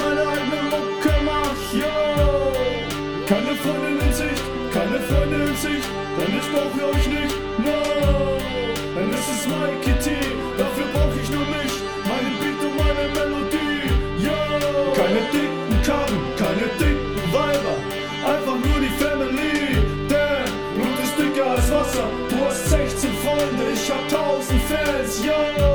meine eigene Mucke mach, yo. Keine Freundin in Sicht, keine Freundin in Sicht, denn ich brauche euch nicht, no. Denn es ist Mikey T, dafür brauch ich nur mich, meinen Beat und meine Melodie, yo. Keine dicken Karten, keine dicken Weiber, einfach nur die Family, denn Blut ist dicker als Wasser, du hast 16 Freunde, ich hab 1000 Fans, yo.